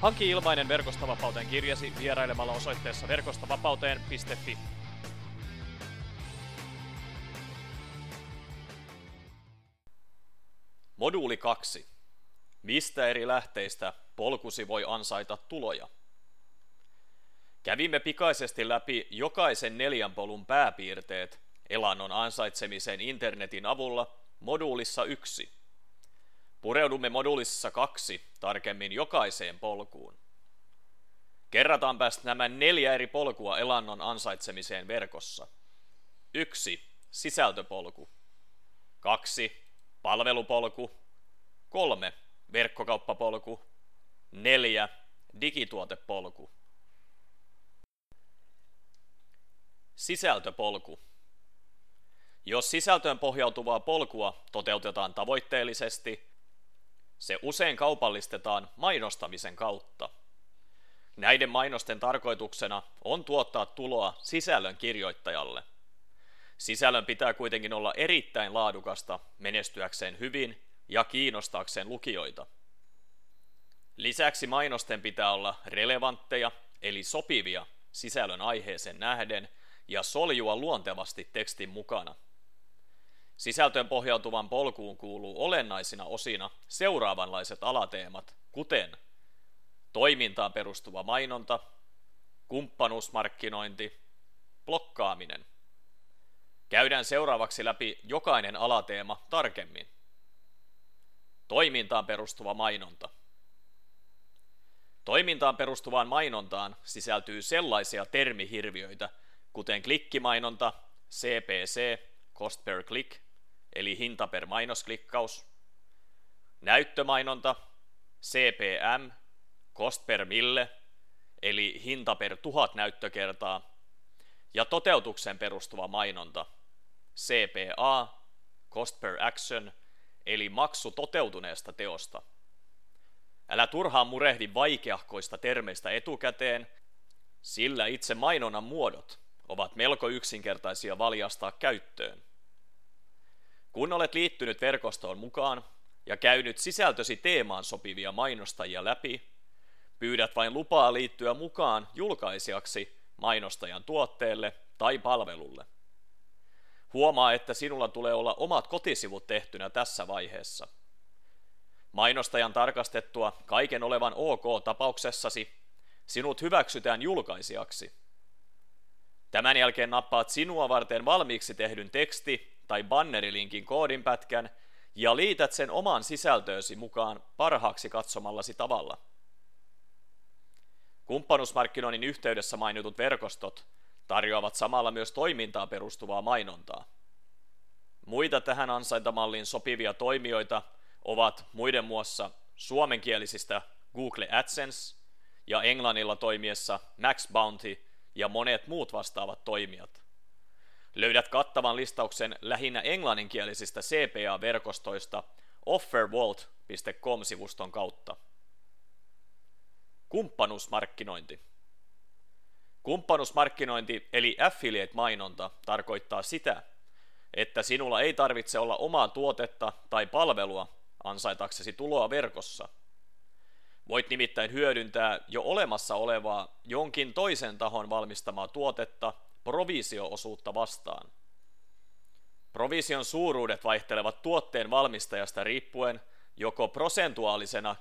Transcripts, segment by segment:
Hanki ilmainen Verkostavapauteen kirjasi vierailemalla osoitteessa verkostavapauteen.fi. Moduuli 2. Mistä eri lähteistä polkusi voi ansaita tuloja? Kävimme pikaisesti läpi jokaisen neljän polun pääpiirteet elannon ansaitsemisen internetin avulla moduulissa 1. Pureudumme moduulissa kaksi tarkemmin jokaiseen polkuun. Kerrataanpa nämä neljä eri polkua elannon ansaitsemiseen verkossa. 1. Sisältöpolku. 2. Palvelupolku. 3. Verkkokauppapolku. 4. Digituotepolku. Sisältöpolku. Jos sisältöön pohjautuvaa polkua toteutetaan tavoitteellisesti, se usein kaupallistetaan mainostamisen kautta. Näiden mainosten tarkoituksena on tuottaa tuloa sisällön kirjoittajalle. Sisällön pitää kuitenkin olla erittäin laadukasta menestyäkseen hyvin ja kiinnostaakseen lukijoita. Lisäksi mainosten pitää olla relevantteja eli sopivia sisällön aiheeseen nähden ja soljua luontevasti tekstin mukana. Sisältöön pohjautuvan polkuun kuuluu olennaisina osina seuraavanlaiset alateemat, kuten toimintaan perustuva mainonta, kumppanuusmarkkinointi, blokkaaminen. Käydään seuraavaksi läpi jokainen alateema tarkemmin. Toimintaan perustuva mainonta. Toimintaan perustuvaan mainontaan sisältyy sellaisia termihirviöitä, kuten klikkimainonta, CPC, cost per click, eli hinta per mainosklikkaus, näyttömainonta, CPM, cost per mille, eli hinta per tuhat näyttökertaa, ja toteutuksen perustuva mainonta, CPA, cost per action, eli maksu toteutuneesta teosta. Älä turhaan murehdi vaikeahkoista termeistä etukäteen, sillä itse mainonnan muodot ovat melko yksinkertaisia valjastaa käyttöön. Kun olet liittynyt verkostoon mukaan ja käynyt sisältösi teemaan sopivia mainostajia läpi, pyydät vain lupaa liittyä mukaan julkaisijaksi mainostajan tuotteelle tai palvelulle. Huomaa, että sinulla tulee olla omat kotisivut tehtynä tässä vaiheessa. Mainostajan tarkastettua kaiken olevan ok tapauksessasi, sinut hyväksytään julkaisijaksi. Tämän jälkeen nappaat sinua varten valmiiksi tehdyn teksti- tai bannerilinkin koodinpätkän ja liität sen oman sisältöösi mukaan parhaaksi katsomallasi tavalla. Kumppanuusmarkkinoinnin yhteydessä mainitut verkostot tarjoavat samalla myös toimintaa perustuvaa mainontaa. Muita tähän ansaintamalliin sopivia toimijoita ovat muiden muassa suomenkielisistä Google AdSense ja englannilla toimiessa Max Bounty ja monet muut vastaavat toimijat. Löydät kattavan listauksen lähinnä englanninkielisistä CPA-verkostoista offervault.com-sivuston kautta. Kumppanuusmarkkinointi. Kumppanuusmarkkinointi eli affiliate-mainonta tarkoittaa sitä, että sinulla ei tarvitse olla omaa tuotetta tai palvelua ansaitaksesi tuloa verkossa. Voit nimittäin hyödyntää jo olemassa olevaa jonkin toisen tahon valmistamaa tuotetta – provisioosuutta vastaan. Provision suuruudet vaihtelevat tuotteen valmistajasta riippuen joko prosentuaalisena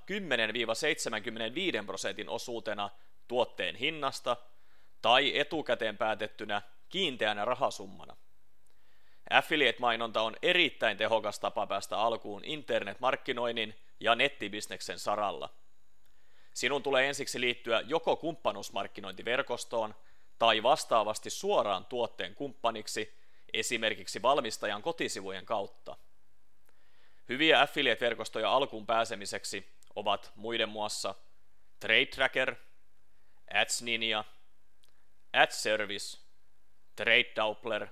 10-75 prosentin osuutena tuotteen hinnasta tai etukäteen päätettynä kiinteänä rahasummana. Affiliate-mainonta on erittäin tehokas tapa päästä alkuun internetmarkkinoinnin ja nettibisneksen saralla. Sinun tulee ensiksi liittyä joko kumppanuusmarkkinointiverkostoon tai vastaavasti suoraan tuotteen kumppaniksi esimerkiksi valmistajan kotisivujen kautta. Hyviä affiliate-verkostoja alkuun pääsemiseksi ovat muiden muassa Trade Tracker, Ads Ninja, AdService, Trade Doubler,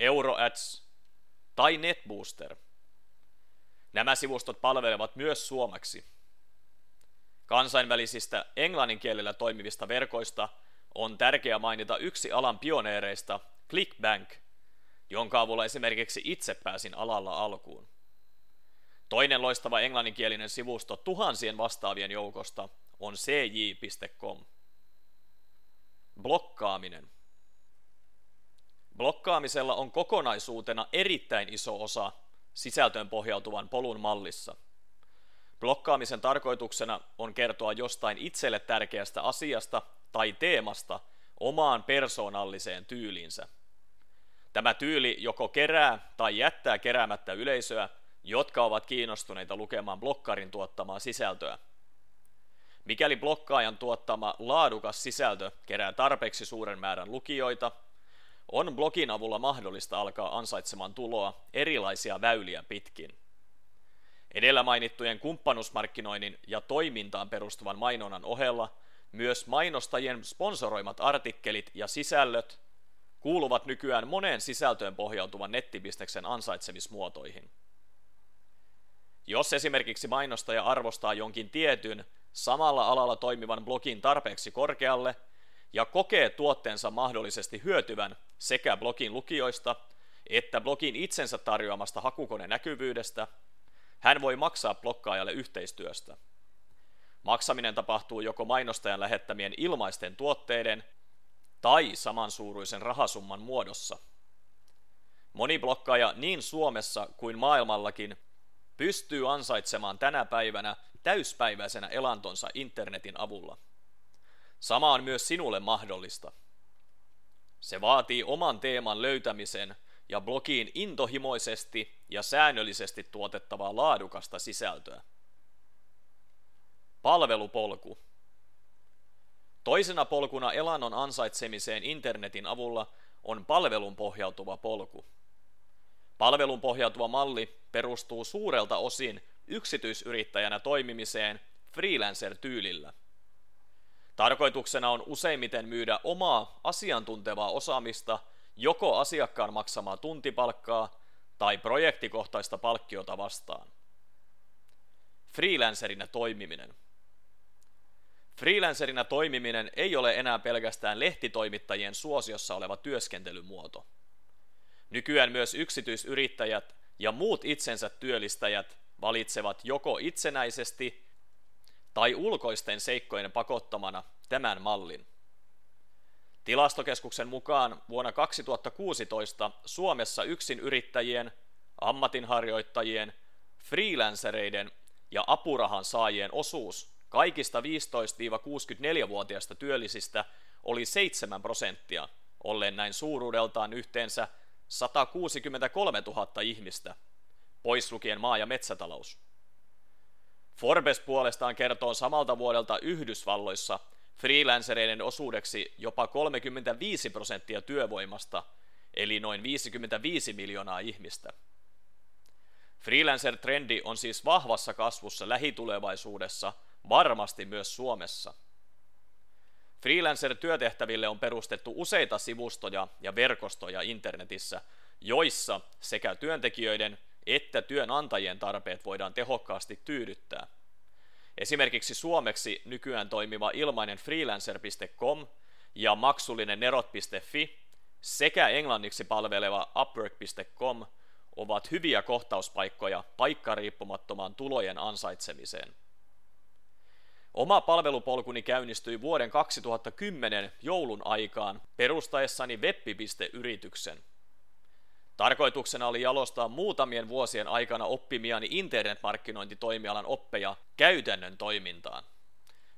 EuroAds tai NetBooster. Nämä sivustot palvelevat myös suomeksi. Kansainvälisistä englannin kielellä toimivista verkoista on tärkeää mainita yksi alan pioneereista, ClickBank, jonka avulla esimerkiksi itse pääsin alalla alkuun. Toinen loistava englanninkielinen sivusto tuhansien vastaavien joukosta on cj.com. Blokkaaminen. Blokkaamisella on kokonaisuutena erittäin iso osa sisältöön pohjautuvan polun mallissa. Blokkaamisen tarkoituksena on kertoa jostain itselle tärkeästä asiasta tai teemasta omaan persoonalliseen tyylinsä. Tämä tyyli joko kerää tai jättää keräämättä yleisöä, jotka ovat kiinnostuneita lukemaan blokkarin tuottamaa sisältöä. Mikäli blokkaajan tuottama laadukas sisältö kerää tarpeeksi suuren määrän lukijoita, on blogin avulla mahdollista alkaa ansaitsemaan tuloa erilaisia väyliä pitkin. Edellä mainittujen kumppanusmarkkinoinnin ja toimintaan perustuvan mainonnan ohella myös mainostajien sponsoroimat artikkelit ja sisällöt kuuluvat nykyään moneen sisältöön pohjautuvan nettibisneksen ansaitsemismuotoihin. Jos esimerkiksi mainostaja arvostaa jonkin tietyn samalla alalla toimivan blogin tarpeeksi korkealle ja kokee tuotteensa mahdollisesti hyötyvän sekä blogin lukijoista että blogin itsensä tarjoamasta hakukoneen näkyvyydestä, hän voi maksaa blokkaajalle yhteistyöstä. Maksaminen tapahtuu joko mainostajan lähettämien ilmaisten tuotteiden tai samansuuruisen rahasumman muodossa. Moni blokkaaja niin Suomessa kuin maailmallakin pystyy ansaitsemaan tänä päivänä täyspäiväisenä elantonsa internetin avulla. Sama on myös sinulle mahdollista. Se vaatii oman teeman löytämisen ja blogiin intohimoisesti ja säännöllisesti tuotettavaa laadukasta sisältöä. Palvelupolku. Toisena polkuna elannon ansaitsemiseen internetin avulla on palvelun pohjautuva polku. Palvelun pohjautuva malli perustuu suurelta osin yksityisyrittäjänä toimimiseen freelancer-tyylillä. Tarkoituksena on useimmiten myydä omaa asiantuntevaa osaamista joko asiakkaan maksamaa tuntipalkkaa tai projektikohtaista palkkiota vastaan. Freelancerina toimiminen. Freelancerina toimiminen ei ole enää pelkästään lehtitoimittajien suosiossa oleva työskentelymuoto. Nykyään myös yksityisyrittäjät ja muut itsensä työllistäjät valitsevat joko itsenäisesti tai ulkoisten seikkojen pakottamana tämän mallin. Tilastokeskuksen mukaan vuonna 2016 Suomessa yksin yrittäjien, ammatinharjoittajien, freelancereiden ja apurahan saajien osuus kaikista 15-64-vuotiaista työllisistä oli 7 prosenttia, ollen näin suuruudeltaan yhteensä 163 000 ihmistä, pois lukien maa- ja metsätalous. Forbes puolestaan kertoo samalta vuodelta Yhdysvalloissa freelancereiden osuudeksi jopa 35 prosenttia työvoimasta, eli noin 55 miljoonaa ihmistä. Freelancer-trendi on siis vahvassa kasvussa lähitulevaisuudessa, varmasti myös Suomessa. Freelancer-työtehtäville on perustettu useita sivustoja ja verkostoja internetissä, joissa sekä työntekijöiden että työnantajien tarpeet voidaan tehokkaasti tyydyttää. Esimerkiksi suomeksi nykyään toimiva ilmainen freelancer.com ja maksullinen nerot.fi sekä englanniksi palveleva upwork.com ovat hyviä kohtauspaikkoja paikkariippumattomaan tulojen ansaitsemiseen. Oma palvelupolkuni käynnistyi vuoden 2010 joulun aikaan perustaessani web.yrityksen. Tarkoituksena oli jalostaa muutamien vuosien aikana oppimiani internetmarkkinointitoimialan oppeja käytännön toimintaan.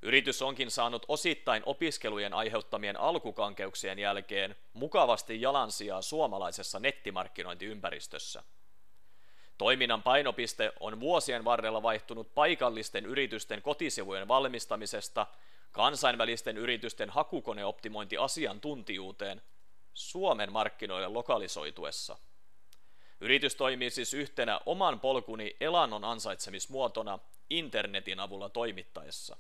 Yritys onkin saanut osittain opiskelujen aiheuttamien alkukankeuksien jälkeen mukavasti jalansijaa suomalaisessa nettimarkkinointiympäristössä. Toiminnan painopiste on vuosien varrella vaihtunut paikallisten yritysten kotisivujen valmistamisesta kansainvälisten yritysten hakukoneoptimointiasiantuntijuuteen Suomen markkinoille lokalisoituessa. Yritys toimii siis yhtenä oman polkuni elannon ansaitsemismuotona internetin avulla toimittaessa.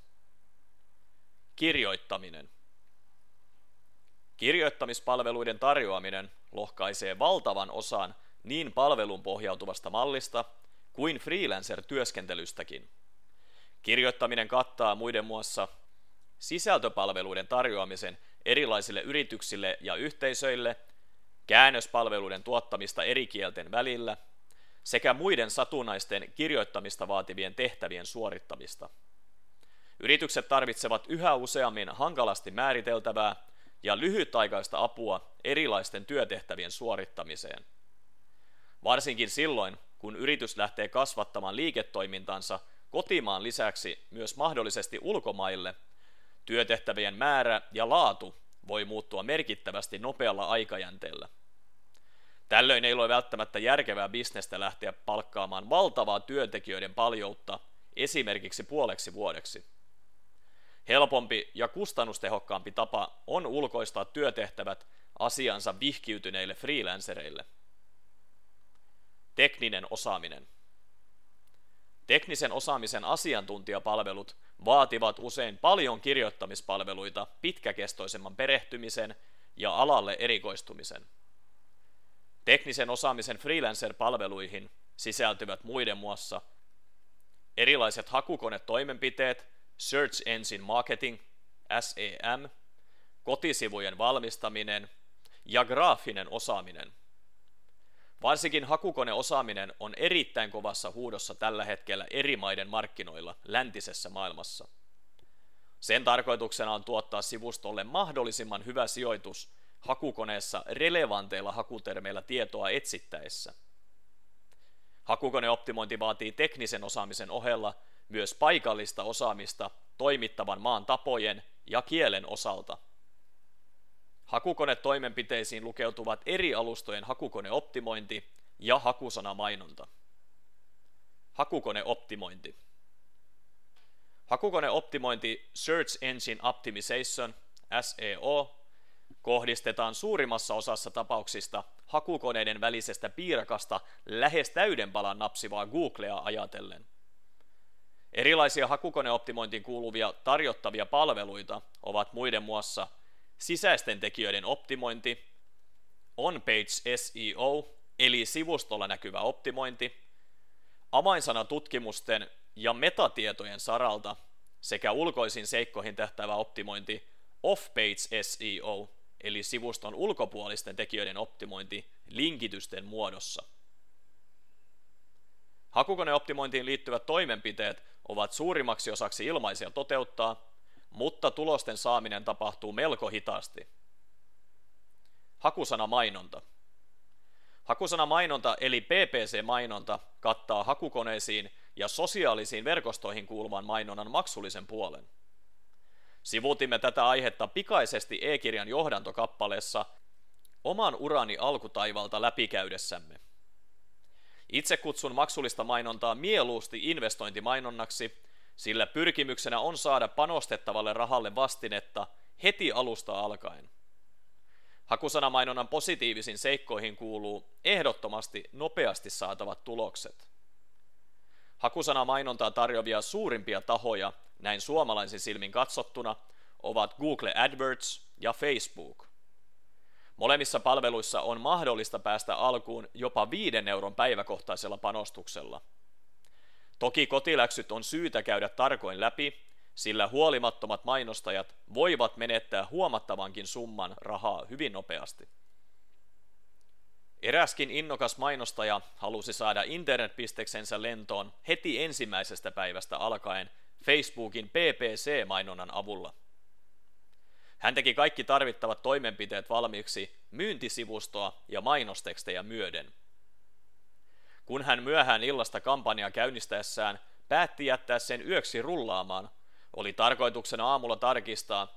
Kirjoittaminen. Kirjoittamispalveluiden tarjoaminen lohkaisee valtavan osan niin palvelun pohjautuvasta mallista kuin freelancer-työskentelystäkin. Kirjoittaminen kattaa muiden muassa sisältöpalveluiden tarjoamisen erilaisille yrityksille ja yhteisöille, käännöspalveluiden tuottamista eri kielten välillä sekä muiden satunnaisten kirjoittamista vaativien tehtävien suorittamista. Yritykset tarvitsevat yhä useammin hankalasti määriteltävää ja lyhytaikaista apua erilaisten työtehtävien suorittamiseen. Varsinkin silloin, kun yritys lähtee kasvattamaan liiketoimintansa kotimaan lisäksi myös mahdollisesti ulkomaille, työtehtävien määrä ja laatu voi muuttua merkittävästi nopealla aikajänteellä. Tällöin ei ole välttämättä järkevää bisnestä lähteä palkkaamaan valtavaa työntekijöiden paljoutta esimerkiksi puoleksi vuodeksi. Helpompi ja kustannustehokkaampi tapa on ulkoistaa työtehtävät asiansa vihkiytyneille freelancereille. Tekninen osaaminen. Teknisen osaamisen asiantuntijapalvelut vaativat usein paljon kirjoittamispalveluita pitkäkestoisemman perehtymisen ja alalle erikoistumisen. Teknisen osaamisen freelancer-palveluihin sisältyvät muiden muassa erilaiset hakukonetoimenpiteet, Search Engine Marketing, SEM, kotisivujen valmistaminen ja graafinen osaaminen. Varsinkin hakukoneosaaminen on erittäin kovassa huudossa tällä hetkellä eri maiden markkinoilla läntisessä maailmassa. Sen tarkoituksena on tuottaa sivustolle mahdollisimman hyvä sijoitus hakukoneessa relevanteilla hakutermeillä tietoa etsittäessä. Hakukoneoptimointi vaatii teknisen osaamisen ohella myös paikallista osaamista toimittavan maan tapojen ja kielen osalta. Hakukonetoimenpiteisiin lukeutuvat eri alustojen hakukoneoptimointi ja hakusanamainonta. Hakukoneoptimointi. Hakukoneoptimointi Search Engine Optimization SEO kohdistetaan suurimmassa osassa tapauksista hakukoneiden välisestä piirakasta lähes täyden palan napsivaa Googlea ajatellen. Erilaisia hakukoneoptimointiin kuuluvia tarjottavia palveluita ovat muiden muassa sisäisten tekijöiden optimointi, on-page SEO eli sivustolla näkyvä optimointi, avainsanatutkimusten ja metatietojen saralta sekä ulkoisiin seikkoihin tähtävä optimointi, off-page SEO eli sivuston ulkopuolisten tekijöiden optimointi linkitysten muodossa. Hakukoneoptimointiin liittyvät toimenpiteet ovat suurimmaksi osaksi ilmaisia toteuttaa, mutta tulosten saaminen tapahtuu melko hitaasti. Hakusana mainonta. Hakusana mainonta eli PPC-mainonta kattaa hakukoneisiin ja sosiaalisiin verkostoihin kuuluvan mainonnan maksullisen puolen. Sivutimme tätä aihetta pikaisesti e-kirjan johdantokappaleessa oman urani alkutaivalta läpikäydessämme. Itse kutsun maksullista mainontaa mieluusti investointimainonnaksi, sillä pyrkimyksenä on saada panostettavalle rahalle vastinetta heti alusta alkaen. Hakusanamainonnan positiivisiin seikkoihin kuuluu ehdottomasti nopeasti saatavat tulokset. Hakusanamainontaa tarjoavia suurimpia tahoja, näin suomalaisin silmin katsottuna, ovat Google AdWords ja Facebook. Molemmissa palveluissa on mahdollista päästä alkuun jopa 5 euron päiväkohtaisella panostuksella. Toki kotiläksyt on syytä käydä tarkoin läpi, sillä huolimattomat mainostajat voivat menettää huomattavankin summan rahaa hyvin nopeasti. Eräskin innokas mainostaja halusi saada internetpisteksensä lentoon heti ensimmäisestä päivästä alkaen Facebookin PPC-mainonnan avulla. Hän teki kaikki tarvittavat toimenpiteet valmiiksi myyntisivustoa ja mainostekstejä myöden. Kun hän myöhään illasta kampanjaa käynnistäessään päätti jättää sen yöksi rullaamaan, oli tarkoituksena aamulla tarkistaa,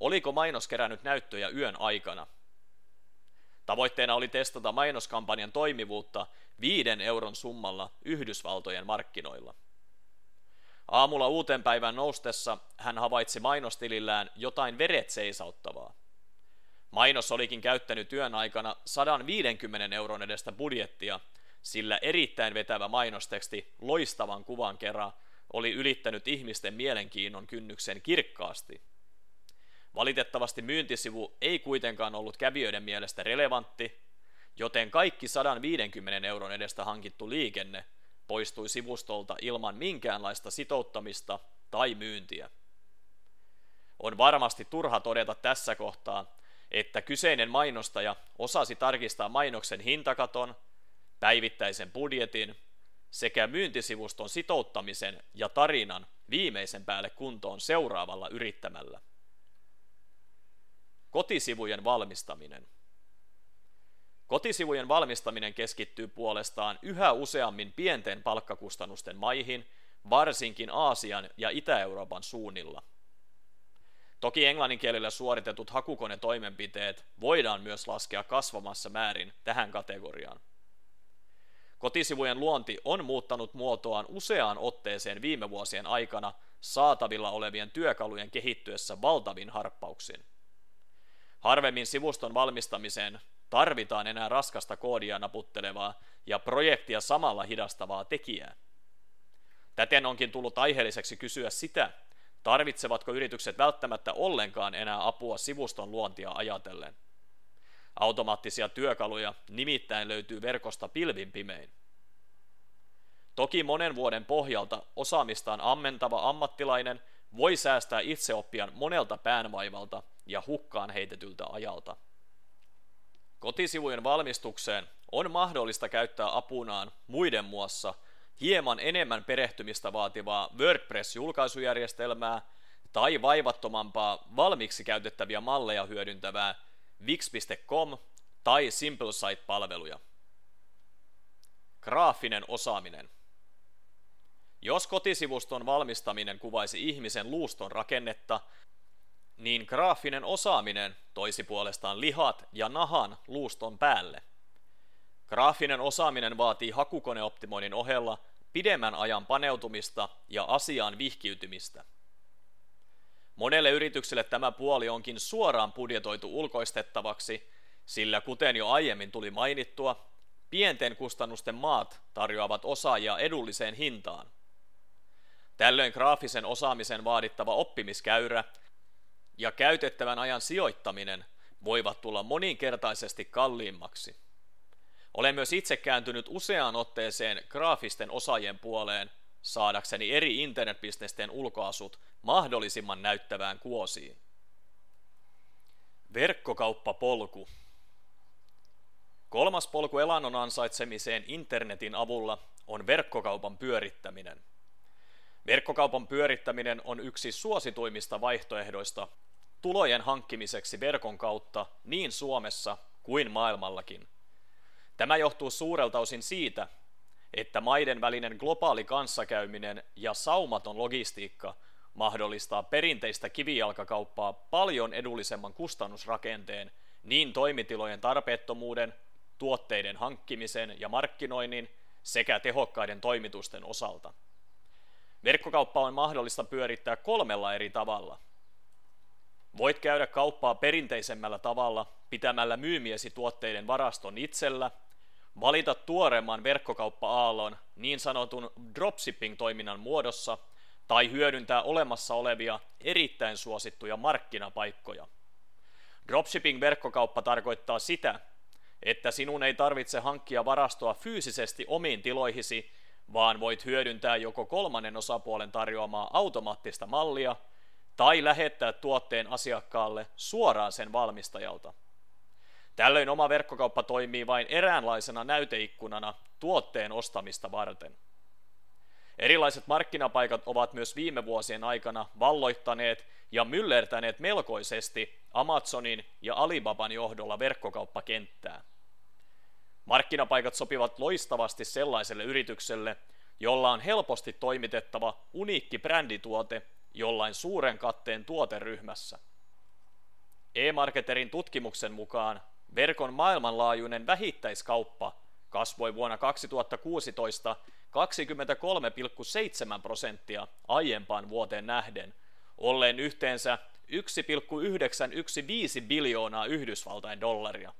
oliko mainos kerännyt näyttöjä yön aikana. Tavoitteena oli testata mainoskampanjan toimivuutta viiden euron summalla Yhdysvaltojen markkinoilla. Aamulla uuteen päivän noustessa hän havaitsi mainostilillään jotain veret seisauttavaa. Mainos olikin käyttänyt työn aikana 150 euron edestä budjettia, sillä erittäin vetävä mainosteksti loistavan kuvan kerran oli ylittänyt ihmisten mielenkiinnon kynnyksen kirkkaasti. Valitettavasti myyntisivu ei kuitenkaan ollut kävijöiden mielestä relevantti, joten kaikki 150 euron edestä hankittu liikenne poistui sivustolta ilman minkäänlaista sitouttamista tai myyntiä. On varmasti turha todeta tässä kohtaa, että kyseinen mainostaja osasi tarkistaa mainoksen hintakaton, päivittäisen budjetin sekä myyntisivuston sitouttamisen ja tarinan viimeisen päälle kuntoon seuraavalla yrittämällä. Kotisivujen valmistaminen. Kotisivujen valmistaminen keskittyy puolestaan yhä useammin pienten palkkakustannusten maihin, varsinkin Aasian ja Itä-Euroopan suunnilla. Toki englannin kielellä suoritetut hakukonetoimenpiteet voidaan myös laskea kasvamassa määrin tähän kategoriaan. Kotisivujen luonti on muuttanut muotoaan useaan otteeseen viime vuosien aikana saatavilla olevien työkalujen kehittyessä valtavin harppauksin. Harvemmin sivuston valmistamiseen tarvitaan enää raskasta koodia naputtelevaa ja projektia samalla hidastavaa tekijää. Täten onkin tullut aiheelliseksi kysyä sitä, tarvitsevatko yritykset välttämättä ollenkaan enää apua sivuston luontia ajatellen. Automaattisia työkaluja nimittäin löytyy verkosta pilvin pimein. Toki monen vuoden pohjalta osaamistaan ammentava ammattilainen voi säästää itseoppian monelta päänvaivalta ja hukkaan heitetyltä ajalta. Kotisivujen valmistukseen on mahdollista käyttää apunaan muiden muassa hieman enemmän perehtymistä vaativaa WordPress-julkaisujärjestelmää tai vaivattomampaa valmiiksi käytettäviä malleja hyödyntävää Wix.com tai SimpleSite-palveluja. Graafinen osaaminen. Jos kotisivuston valmistaminen kuvaisi ihmisen luuston rakennetta, niin graafinen osaaminen toisi puolestaan lihat ja nahan luuston päälle. Graafinen osaaminen vaatii hakukoneoptimoinnin ohella pidemmän ajan paneutumista ja asiaan vihkiytymistä. Monelle yritykselle tämä puoli onkin suoraan budjetoitu ulkoistettavaksi, sillä kuten jo aiemmin tuli mainittua, pienten kustannusten maat tarjoavat osaajia edulliseen hintaan. Tällöin graafisen osaamisen vaadittava oppimiskäyrä ja käytettävän ajan sijoittaminen voivat tulla moninkertaisesti kalliimmaksi. Olen myös itse kääntynyt useaan otteeseen graafisten osaajien puoleen saadakseni eri internetbisnesten ulkoasut mahdollisimman näyttävään kuosiin. Verkkokauppapolku Kolmas polku elannon ansaitsemiseen internetin avulla on verkkokaupan pyörittäminen. Verkkokaupan pyörittäminen on yksi suosituimmista vaihtoehdoista tulojen hankkimiseksi verkon kautta niin Suomessa kuin maailmallakin. Tämä johtuu suurelta osin siitä, että maiden välinen globaali kanssakäyminen ja saumaton logistiikka mahdollistaa perinteistä kivijalkakauppaa paljon edullisemman kustannusrakenteen niin toimitilojen tarpeettomuuden, tuotteiden hankkimisen ja markkinoinnin sekä tehokkaiden toimitusten osalta. Verkkokauppa on mahdollista pyörittää kolmella eri tavalla. Voit käydä kauppaa perinteisemmällä tavalla pitämällä myymiesi tuotteiden varaston itsellä, valita tuoreemman verkkokauppa-aallon niin sanotun dropshipping-toiminnan muodossa tai hyödyntää olemassa olevia erittäin suosittuja markkinapaikkoja. Dropshipping-verkkokauppa tarkoittaa sitä, että sinun ei tarvitse hankkia varastoa fyysisesti omiin tiloihisi, vaan voit hyödyntää joko kolmannen osapuolen tarjoamaa automaattista mallia tai lähettää tuotteen asiakkaalle suoraan sen valmistajalta. Tällöin oma verkkokauppa toimii vain eräänlaisena näyteikkunana tuotteen ostamista varten. Erilaiset markkinapaikat ovat myös viime vuosien aikana valloittaneet ja myllertäneet melkoisesti Amazonin ja Alibaban johdolla verkkokauppakenttää. Markkinapaikat sopivat loistavasti sellaiselle yritykselle, jolla on helposti toimitettava uniikki brändituote jollain suuren katteen tuoteryhmässä. E-marketerin tutkimuksen mukaan verkon maailmanlaajuinen vähittäiskauppa kasvoi vuonna 2016 23,7 prosenttia aiempaan vuoteen nähden, olleen yhteensä 1,915 biljoonaa Yhdysvaltain dollaria.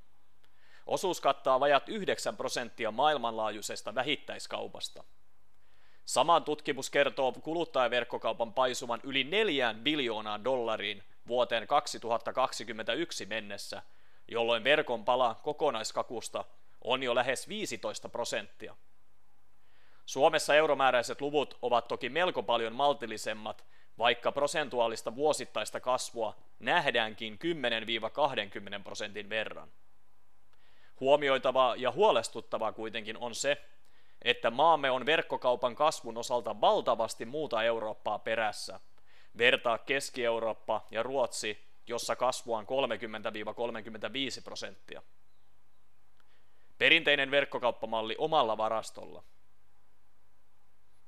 Osuus kattaa vajat 9 prosenttia maailmanlaajuisesta vähittäiskaupasta. Sama tutkimus kertoo kuluttajaverkkokaupan paisuvan yli 4 biljoonaan dollariin vuoteen 2021 mennessä, jolloin verkon pala kokonaiskakusta on jo lähes 15 prosenttia. Suomessa euromääräiset luvut ovat toki melko paljon maltillisemmat, vaikka prosentuaalista vuosittaista kasvua nähdäänkin 10-20 prosentin verran. Huomioitavaa ja huolestuttavaa kuitenkin on se, että maamme on verkkokaupan kasvun osalta valtavasti muuta Eurooppaa perässä. Vertaa Keski-Eurooppa ja Ruotsi, jossa kasvu on 30-35 prosenttia. Perinteinen verkkokauppamalli omalla varastolla.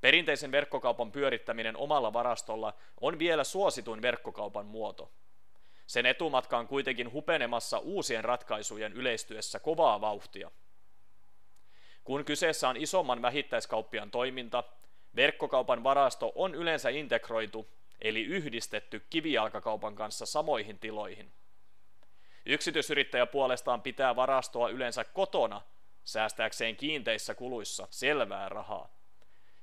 Perinteisen verkkokaupan pyörittäminen omalla varastolla on vielä suosituin verkkokaupan muoto. Sen etumatka on kuitenkin hupenemassa uusien ratkaisujen yleistyessä kovaa vauhtia. Kun kyseessä on isomman vähittäiskauppian toiminta, verkkokaupan varasto on yleensä integroitu eli yhdistetty kivijalkakaupan kanssa samoihin tiloihin. Yksityisyrittäjä puolestaan pitää varastoa yleensä kotona säästääkseen kiinteissä kuluissa selvää rahaa,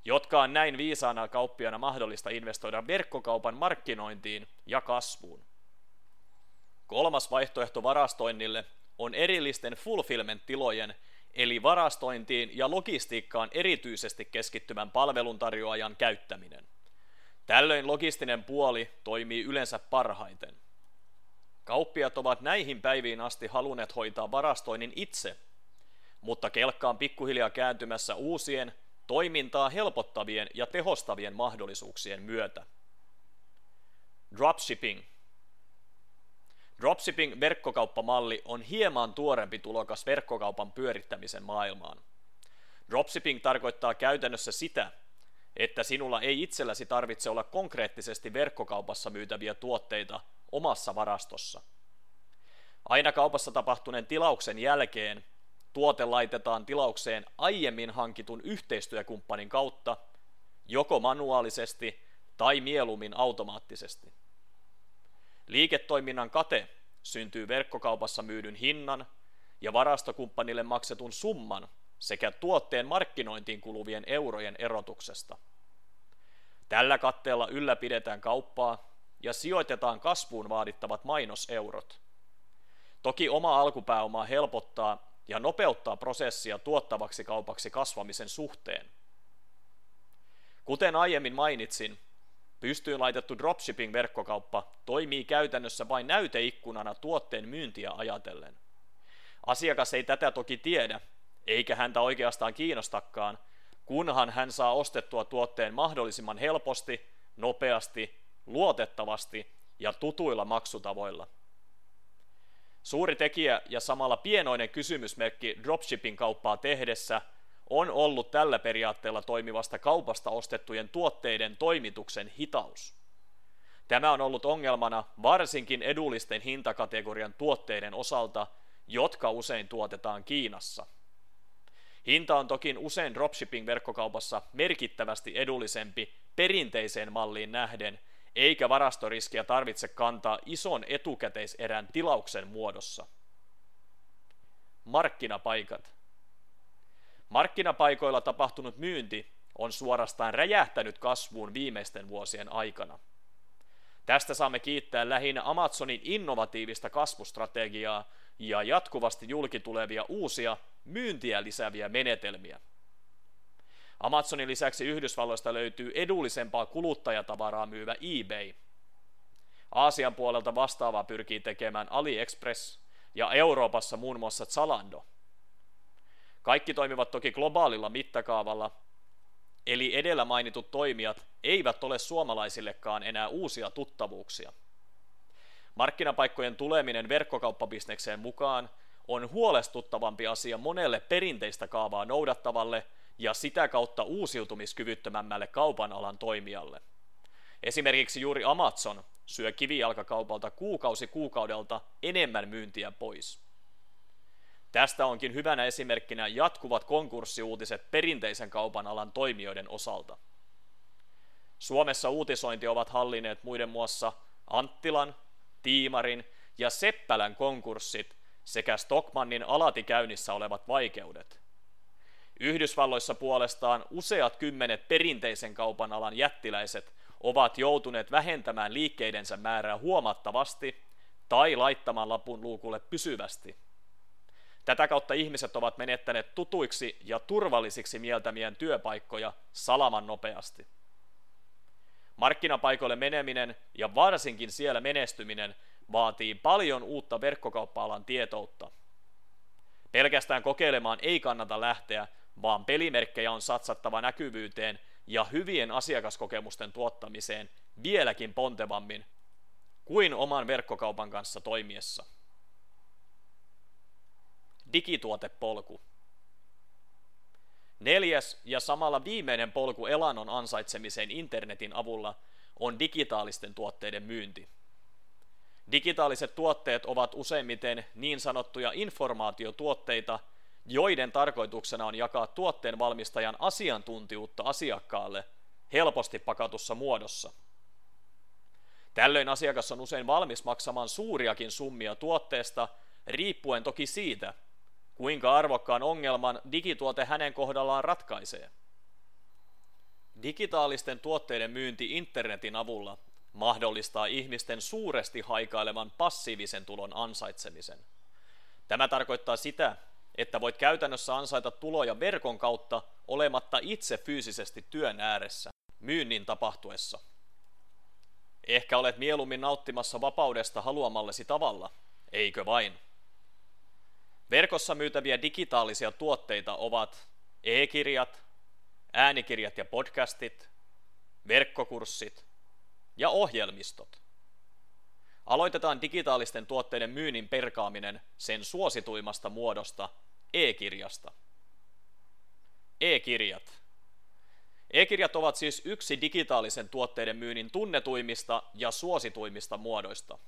jotka on näin viisaana kauppiana mahdollista investoida verkkokaupan markkinointiin ja kasvuun. Kolmas vaihtoehto varastoinnille on erillisten fulfillment-tilojen eli varastointiin ja logistiikkaan erityisesti keskittyvän palveluntarjoajan käyttäminen. Tällöin logistinen puoli toimii yleensä parhaiten. Kauppiat ovat näihin päiviin asti halunneet hoitaa varastoinnin itse, mutta kelkka on pikkuhiljaa kääntymässä uusien, toimintaa helpottavien ja tehostavien mahdollisuuksien myötä. Dropshipping – Dropshipping-verkkokauppamalli on hieman tuorempi tulokas verkkokaupan pyörittämisen maailmaan. Dropshipping tarkoittaa käytännössä sitä, että sinulla ei itselläsi tarvitse olla konkreettisesti verkkokaupassa myytäviä tuotteita omassa varastossa. Aina kaupassa tapahtuneen tilauksen jälkeen tuote laitetaan tilaukseen aiemmin hankitun yhteistyökumppanin kautta, joko manuaalisesti tai mieluummin automaattisesti. Liiketoiminnan kate syntyy verkkokaupassa myydyn hinnan ja varastokumppanille maksetun summan sekä tuotteen markkinointiin kuluvien eurojen erotuksesta. Tällä katteella ylläpidetään kauppaa ja sijoitetaan kasvuun vaadittavat mainoseurot. Toki oma alkupääoma helpottaa ja nopeuttaa prosessia tuottavaksi kaupaksi kasvamisen suhteen. Kuten aiemmin mainitsin, Pystyyn laitettu dropshipping-verkkokauppa toimii käytännössä vain näyteikkunana tuotteen myyntiä ajatellen. Asiakas ei tätä toki tiedä, eikä häntä oikeastaan kiinnostakaan, kunhan hän saa ostettua tuotteen mahdollisimman helposti, nopeasti, luotettavasti ja tutuilla maksutavoilla. Suuri tekijä ja samalla pienoinen kysymysmerkki dropshipping-kauppaa tehdessä – on ollut tällä periaatteella toimivasta kaupasta ostettujen tuotteiden toimituksen hitaus. Tämä on ollut ongelmana varsinkin edullisten hintakategorian tuotteiden osalta, jotka usein tuotetaan Kiinassa. Hinta on toki usein dropshipping-verkkokaupassa merkittävästi edullisempi perinteiseen malliin nähden, eikä varastoriskiä tarvitse kantaa ison etukäteiserän tilauksen muodossa. Markkinapaikat Markkinapaikoilla tapahtunut myynti on suorastaan räjähtänyt kasvuun viimeisten vuosien aikana. Tästä saamme kiittää lähinnä Amazonin innovatiivista kasvustrategiaa ja jatkuvasti julkitulevia uusia myyntiä lisääviä menetelmiä. Amazonin lisäksi Yhdysvalloista löytyy edullisempaa kuluttajatavaraa myyvä eBay. Aasian puolelta vastaavaa pyrkii tekemään AliExpress ja Euroopassa muun muassa Zalando – kaikki toimivat toki globaalilla mittakaavalla, eli edellä mainitut toimijat eivät ole suomalaisillekaan enää uusia tuttavuuksia. Markkinapaikkojen tuleminen verkkokauppabisnekseen mukaan on huolestuttavampi asia monelle perinteistä kaavaa noudattavalle ja sitä kautta uusiutumiskyvyttömämmälle kaupan alan toimijalle. Esimerkiksi juuri Amazon syö kivijalkakaupalta kuukausi kuukaudelta enemmän myyntiä pois. Tästä onkin hyvänä esimerkkinä jatkuvat konkurssiuutiset perinteisen kaupan alan toimijoiden osalta. Suomessa uutisointi ovat hallineet muiden muassa Anttilan, Tiimarin ja Seppälän konkurssit sekä Stockmannin alati käynnissä olevat vaikeudet. Yhdysvalloissa puolestaan useat kymmenet perinteisen kaupan alan jättiläiset ovat joutuneet vähentämään liikkeidensä määrää huomattavasti tai laittamaan lapun luukulle pysyvästi. Tätä kautta ihmiset ovat menettäneet tutuiksi ja turvallisiksi mieltämien työpaikkoja salaman nopeasti. Markkinapaikoille meneminen ja varsinkin siellä menestyminen vaatii paljon uutta verkkokauppa-alan tietoutta. Pelkästään kokeilemaan ei kannata lähteä, vaan pelimerkkejä on satsattava näkyvyyteen ja hyvien asiakaskokemusten tuottamiseen vieläkin pontevammin kuin oman verkkokaupan kanssa toimiessa. Digituotepolku. Neljäs ja samalla viimeinen polku elannon ansaitsemiseen internetin avulla on digitaalisten tuotteiden myynti. Digitaaliset tuotteet ovat useimmiten niin sanottuja informaatiotuotteita, joiden tarkoituksena on jakaa tuotteen valmistajan asiantuntijuutta asiakkaalle helposti pakatussa muodossa. Tällöin asiakas on usein valmis maksamaan suuriakin summia tuotteesta, riippuen toki siitä, kuinka arvokkaan ongelman digituote hänen kohdallaan ratkaisee. Digitaalisten tuotteiden myynti internetin avulla mahdollistaa ihmisten suuresti haikailevan passiivisen tulon ansaitsemisen. Tämä tarkoittaa sitä, että voit käytännössä ansaita tuloja verkon kautta olematta itse fyysisesti työn ääressä, myynnin tapahtuessa. Ehkä olet mieluummin nauttimassa vapaudesta haluamallesi tavalla, eikö vain? Verkossa myytäviä digitaalisia tuotteita ovat e-kirjat, äänikirjat ja podcastit, verkkokurssit ja ohjelmistot. Aloitetaan digitaalisten tuotteiden myynnin perkaaminen sen suosituimmasta muodosta, e-kirjasta. E-kirjat. E-kirjat ovat siis yksi digitaalisen tuotteiden myynnin tunnetuimmista ja suosituimmista muodoista.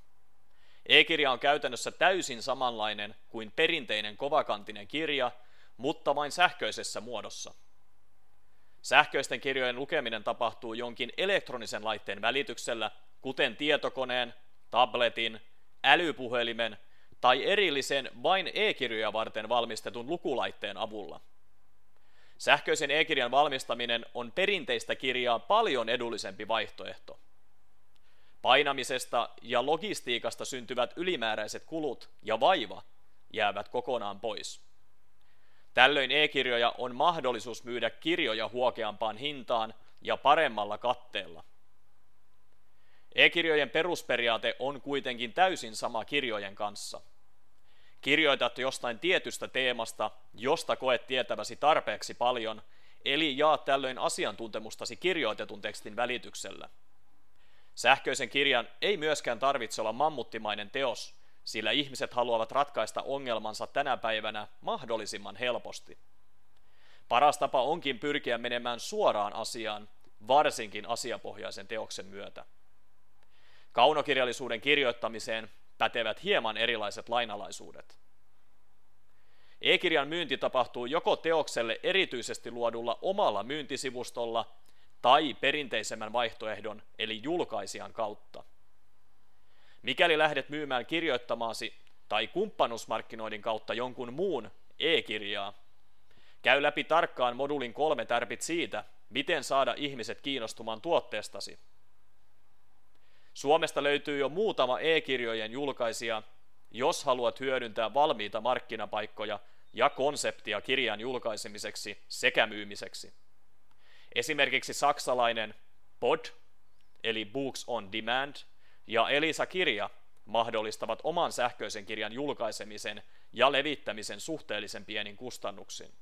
E-kirja on käytännössä täysin samanlainen kuin perinteinen kovakantinen kirja, mutta vain sähköisessä muodossa. Sähköisten kirjojen lukeminen tapahtuu jonkin elektronisen laitteen välityksellä, kuten tietokoneen, tabletin, älypuhelimen tai erillisen vain e-kirjoja varten valmistetun lukulaitteen avulla. Sähköisen e-kirjan valmistaminen on perinteistä kirjaa paljon edullisempi vaihtoehto. Painamisesta ja logistiikasta syntyvät ylimääräiset kulut ja vaiva jäävät kokonaan pois. Tällöin e-kirjoja on mahdollisuus myydä kirjoja huokeampaan hintaan ja paremmalla katteella. E-kirjojen perusperiaate on kuitenkin täysin sama kirjojen kanssa. Kirjoitat jostain tietystä teemasta, josta koet tietäväsi tarpeeksi paljon, eli jaat tällöin asiantuntemustasi kirjoitetun tekstin välityksellä. Sähköisen kirjan ei myöskään tarvitse olla mammuttimainen teos, sillä ihmiset haluavat ratkaista ongelmansa tänä päivänä mahdollisimman helposti. Paras tapa onkin pyrkiä menemään suoraan asiaan, varsinkin asiapohjaisen teoksen myötä. Kaunokirjallisuuden kirjoittamiseen pätevät hieman erilaiset lainalaisuudet. E-kirjan myynti tapahtuu joko teokselle erityisesti luodulla omalla myyntisivustolla tai perinteisemmän vaihtoehdon eli julkaisijan kautta. Mikäli lähdet myymään kirjoittamaasi tai kumppanuusmarkkinoinnin kautta jonkun muun e-kirjaa, käy läpi tarkkaan modulin kolme tärpit siitä, miten saada ihmiset kiinnostumaan tuotteestasi. Suomesta löytyy jo muutama e-kirjojen julkaisija, jos haluat hyödyntää valmiita markkinapaikkoja ja konseptia kirjan julkaisemiseksi sekä myymiseksi. Esimerkiksi saksalainen POD, eli Books on Demand, ja Elisa Kirja mahdollistavat oman sähköisen kirjan julkaisemisen ja levittämisen suhteellisen pienin kustannuksin.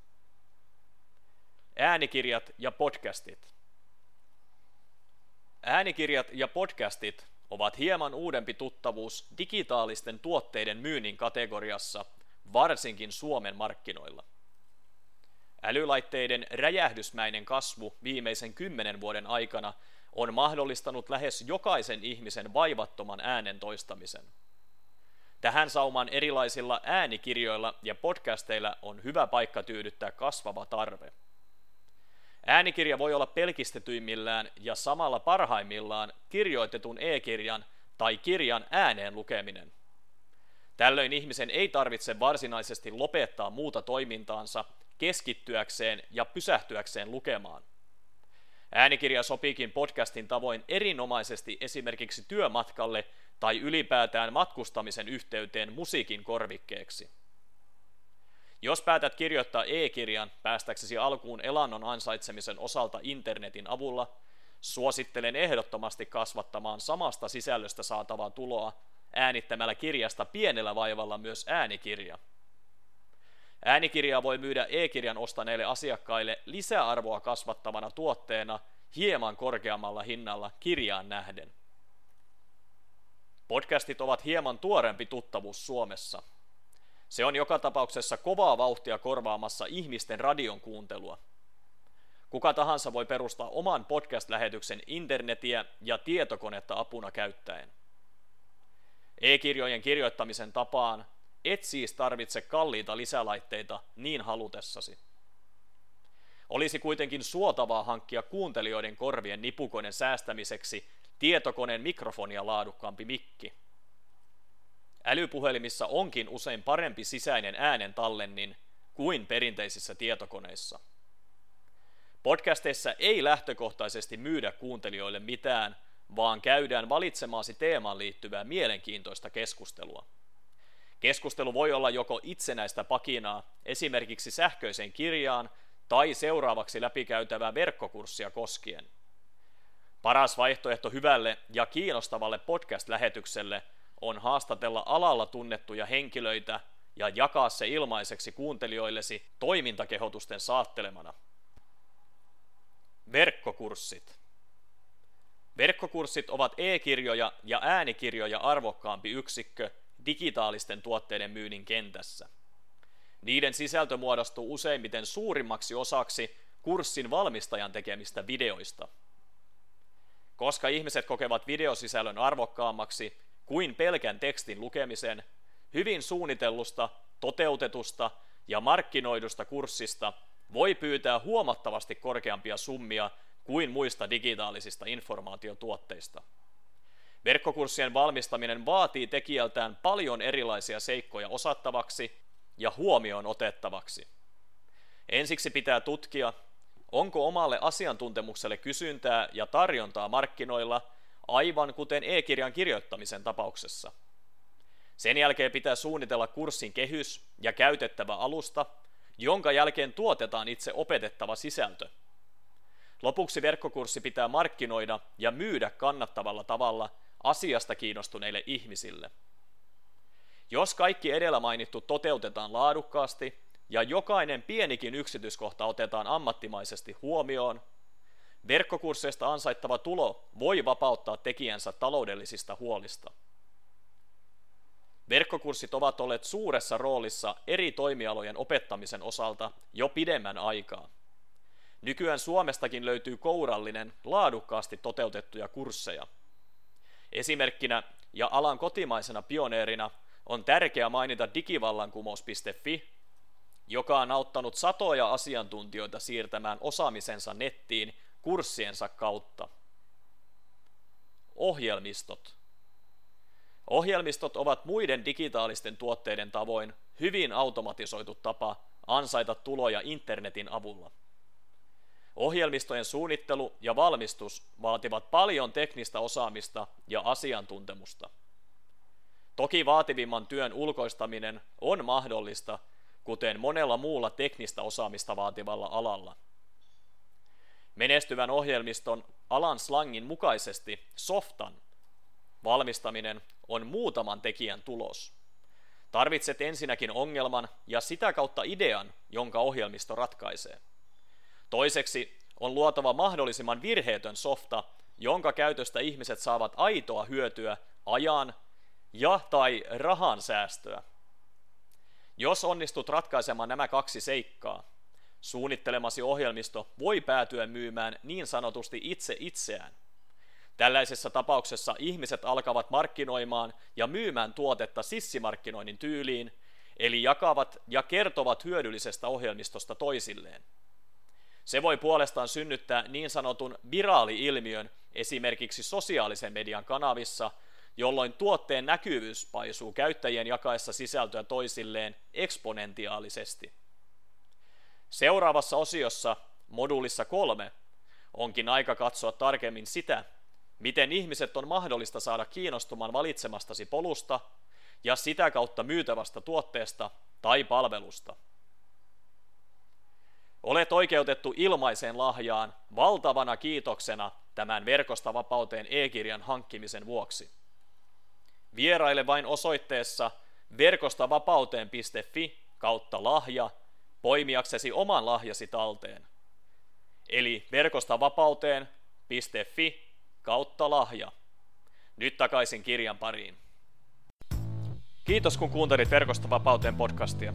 Äänikirjat ja podcastit. Äänikirjat ja podcastit ovat hieman uudempi tuttavuus digitaalisten tuotteiden myynnin kategoriassa, varsinkin Suomen markkinoilla. Älylaitteiden räjähdysmäinen kasvu viimeisen kymmenen vuoden aikana on mahdollistanut lähes jokaisen ihmisen vaivattoman äänen toistamisen. Tähän saumaan erilaisilla äänikirjoilla ja podcasteilla on hyvä paikka tyydyttää kasvava tarve. Äänikirja voi olla pelkistetyimmillään ja samalla parhaimmillaan kirjoitetun e-kirjan tai kirjan ääneen lukeminen. Tällöin ihmisen ei tarvitse varsinaisesti lopettaa muuta toimintaansa keskittyäkseen ja pysähtyäkseen lukemaan. Äänikirja sopiikin podcastin tavoin erinomaisesti esimerkiksi työmatkalle tai ylipäätään matkustamisen yhteyteen musiikin korvikkeeksi. Jos päätät kirjoittaa e-kirjan päästäksesi alkuun elannon ansaitsemisen osalta internetin avulla, suosittelen ehdottomasti kasvattamaan samasta sisällöstä saatavaa tuloa äänittämällä kirjasta pienellä vaivalla myös äänikirja. Äänikirjaa voi myydä e-kirjan ostaneille asiakkaille lisäarvoa kasvattavana tuotteena hieman korkeammalla hinnalla kirjaan nähden. Podcastit ovat hieman tuorempi tuttavuus Suomessa. Se on joka tapauksessa kovaa vauhtia korvaamassa ihmisten radion kuuntelua. Kuka tahansa voi perustaa oman podcast-lähetyksen internetiä ja tietokonetta apuna käyttäen. E-kirjojen kirjoittamisen tapaan et siis tarvitse kalliita lisälaitteita niin halutessasi. Olisi kuitenkin suotavaa hankkia kuuntelijoiden korvien nipukoiden säästämiseksi tietokoneen mikrofonia laadukkaampi mikki. Älypuhelimissa onkin usein parempi sisäinen äänen tallennin kuin perinteisissä tietokoneissa. Podcasteissa ei lähtökohtaisesti myydä kuuntelijoille mitään, vaan käydään valitsemaasi teemaan liittyvää mielenkiintoista keskustelua. Keskustelu voi olla joko itsenäistä pakinaa, esimerkiksi sähköisen kirjaan tai seuraavaksi läpikäytävää verkkokurssia koskien. Paras vaihtoehto hyvälle ja kiinnostavalle podcast-lähetykselle on haastatella alalla tunnettuja henkilöitä ja jakaa se ilmaiseksi kuuntelijoillesi toimintakehotusten saattelemana. Verkkokurssit Verkkokurssit ovat e-kirjoja ja äänikirjoja arvokkaampi yksikkö digitaalisten tuotteiden myynnin kentässä. Niiden sisältö muodostuu useimmiten suurimmaksi osaksi kurssin valmistajan tekemistä videoista. Koska ihmiset kokevat videosisällön arvokkaammaksi kuin pelkän tekstin lukemisen, hyvin suunnitellusta, toteutetusta ja markkinoidusta kurssista voi pyytää huomattavasti korkeampia summia kuin muista digitaalisista informaatiotuotteista. Verkkokurssien valmistaminen vaatii tekijältään paljon erilaisia seikkoja osattavaksi ja huomioon otettavaksi. Ensiksi pitää tutkia, onko omalle asiantuntemukselle kysyntää ja tarjontaa markkinoilla, aivan kuten e-kirjan kirjoittamisen tapauksessa. Sen jälkeen pitää suunnitella kurssin kehys ja käytettävä alusta, jonka jälkeen tuotetaan itse opetettava sisältö. Lopuksi verkkokurssi pitää markkinoida ja myydä kannattavalla tavalla asiasta kiinnostuneille ihmisille. Jos kaikki edellä mainittu toteutetaan laadukkaasti ja jokainen pienikin yksityiskohta otetaan ammattimaisesti huomioon, verkkokursseista ansaittava tulo voi vapauttaa tekijänsä taloudellisista huolista. Verkkokurssit ovat olleet suuressa roolissa eri toimialojen opettamisen osalta jo pidemmän aikaa. Nykyään Suomestakin löytyy kourallinen, laadukkaasti toteutettuja kursseja. Esimerkkinä ja alan kotimaisena pioneerina on tärkeää mainita digivallankumous.fi, joka on auttanut satoja asiantuntijoita siirtämään osaamisensa nettiin kurssiensa kautta. Ohjelmistot. Ohjelmistot ovat muiden digitaalisten tuotteiden tavoin hyvin automatisoitu tapa ansaita tuloja internetin avulla. Ohjelmistojen suunnittelu ja valmistus vaativat paljon teknistä osaamista ja asiantuntemusta. Toki vaativimman työn ulkoistaminen on mahdollista, kuten monella muulla teknistä osaamista vaativalla alalla. Menestyvän ohjelmiston alan slangin mukaisesti softan valmistaminen on muutaman tekijän tulos. Tarvitset ensinnäkin ongelman ja sitä kautta idean, jonka ohjelmisto ratkaisee. Toiseksi on luotava mahdollisimman virheetön softa, jonka käytöstä ihmiset saavat aitoa hyötyä ajan ja tai rahan säästöä. Jos onnistut ratkaisemaan nämä kaksi seikkaa, suunnittelemasi ohjelmisto voi päätyä myymään niin sanotusti itse itseään. Tällaisessa tapauksessa ihmiset alkavat markkinoimaan ja myymään tuotetta sissimarkkinoinnin tyyliin, eli jakavat ja kertovat hyödyllisestä ohjelmistosta toisilleen. Se voi puolestaan synnyttää niin sanotun viraali-ilmiön esimerkiksi sosiaalisen median kanavissa, jolloin tuotteen näkyvyys paisuu käyttäjien jakaessa sisältöä toisilleen eksponentiaalisesti. Seuraavassa osiossa, moduulissa kolme, onkin aika katsoa tarkemmin sitä, miten ihmiset on mahdollista saada kiinnostumaan valitsemastasi polusta ja sitä kautta myytävästä tuotteesta tai palvelusta. Olet oikeutettu ilmaiseen lahjaan valtavana kiitoksena tämän verkosta vapauteen e-kirjan hankkimisen vuoksi. Vieraile vain osoitteessa verkostavapauteen.fi kautta lahja poimiaksesi oman lahjasi talteen. Eli verkostavapauteen.fi kautta lahja. Nyt takaisin kirjan pariin. Kiitos kun kuuntelit Verkosta vapauteen podcastia.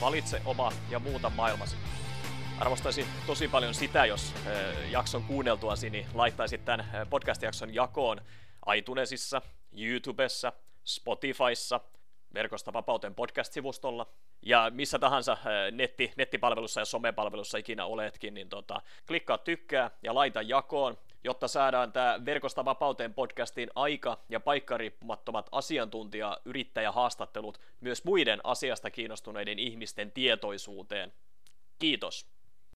Valitse oma ja muuta maailmasi. Arvostaisin tosi paljon sitä, jos jakson kuunneltuasi niin laittaisit tämän podcast-jakson jakoon iTunesissa, YouTubessa, Spotifyssa, Verkosta Vapauten podcast-sivustolla ja missä tahansa netti, nettipalvelussa ja somepalvelussa ikinä oletkin, niin tota, klikkaa tykkää ja laita jakoon, jotta saadaan tämä Verkosta Vapauteen podcastin aika- ja paikkariippumattomat asiantuntija-yrittäjähaastattelut myös muiden asiasta kiinnostuneiden ihmisten tietoisuuteen. Kiitos.